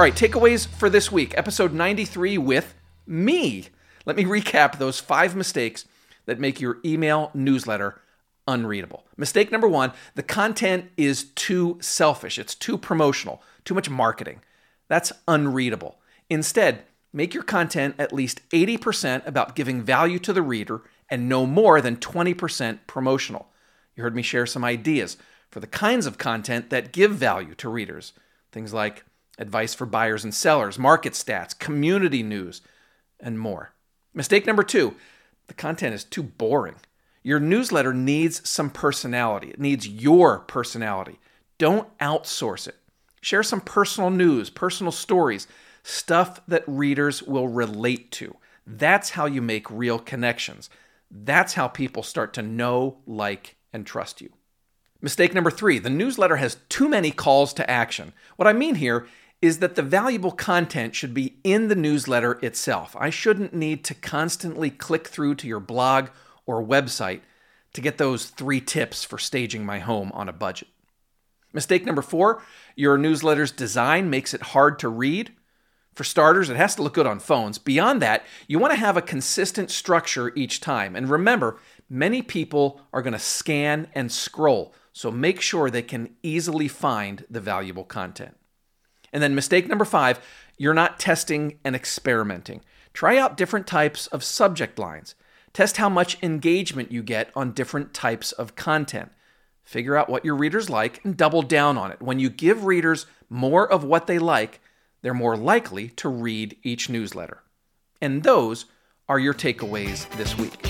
All right, takeaways for this week, episode 93 with me. Let me recap those five mistakes that make your email newsletter unreadable. Mistake number one the content is too selfish, it's too promotional, too much marketing. That's unreadable. Instead, make your content at least 80% about giving value to the reader and no more than 20% promotional. You heard me share some ideas for the kinds of content that give value to readers. Things like advice for buyers and sellers, market stats, community news, and more. Mistake number two the content is too boring. Your newsletter needs some personality, it needs your personality. Don't outsource it. Share some personal news, personal stories, stuff that readers will relate to. That's how you make real connections. That's how people start to know, like, and trust you. Mistake number three the newsletter has too many calls to action. What I mean here is that the valuable content should be in the newsletter itself. I shouldn't need to constantly click through to your blog or website to get those three tips for staging my home on a budget. Mistake number four your newsletter's design makes it hard to read. For starters, it has to look good on phones. Beyond that, you want to have a consistent structure each time. And remember, many people are going to scan and scroll, so make sure they can easily find the valuable content. And then mistake number five, you're not testing and experimenting. Try out different types of subject lines. Test how much engagement you get on different types of content. Figure out what your readers like and double down on it. When you give readers more of what they like, they're more likely to read each newsletter. And those are your takeaways this week.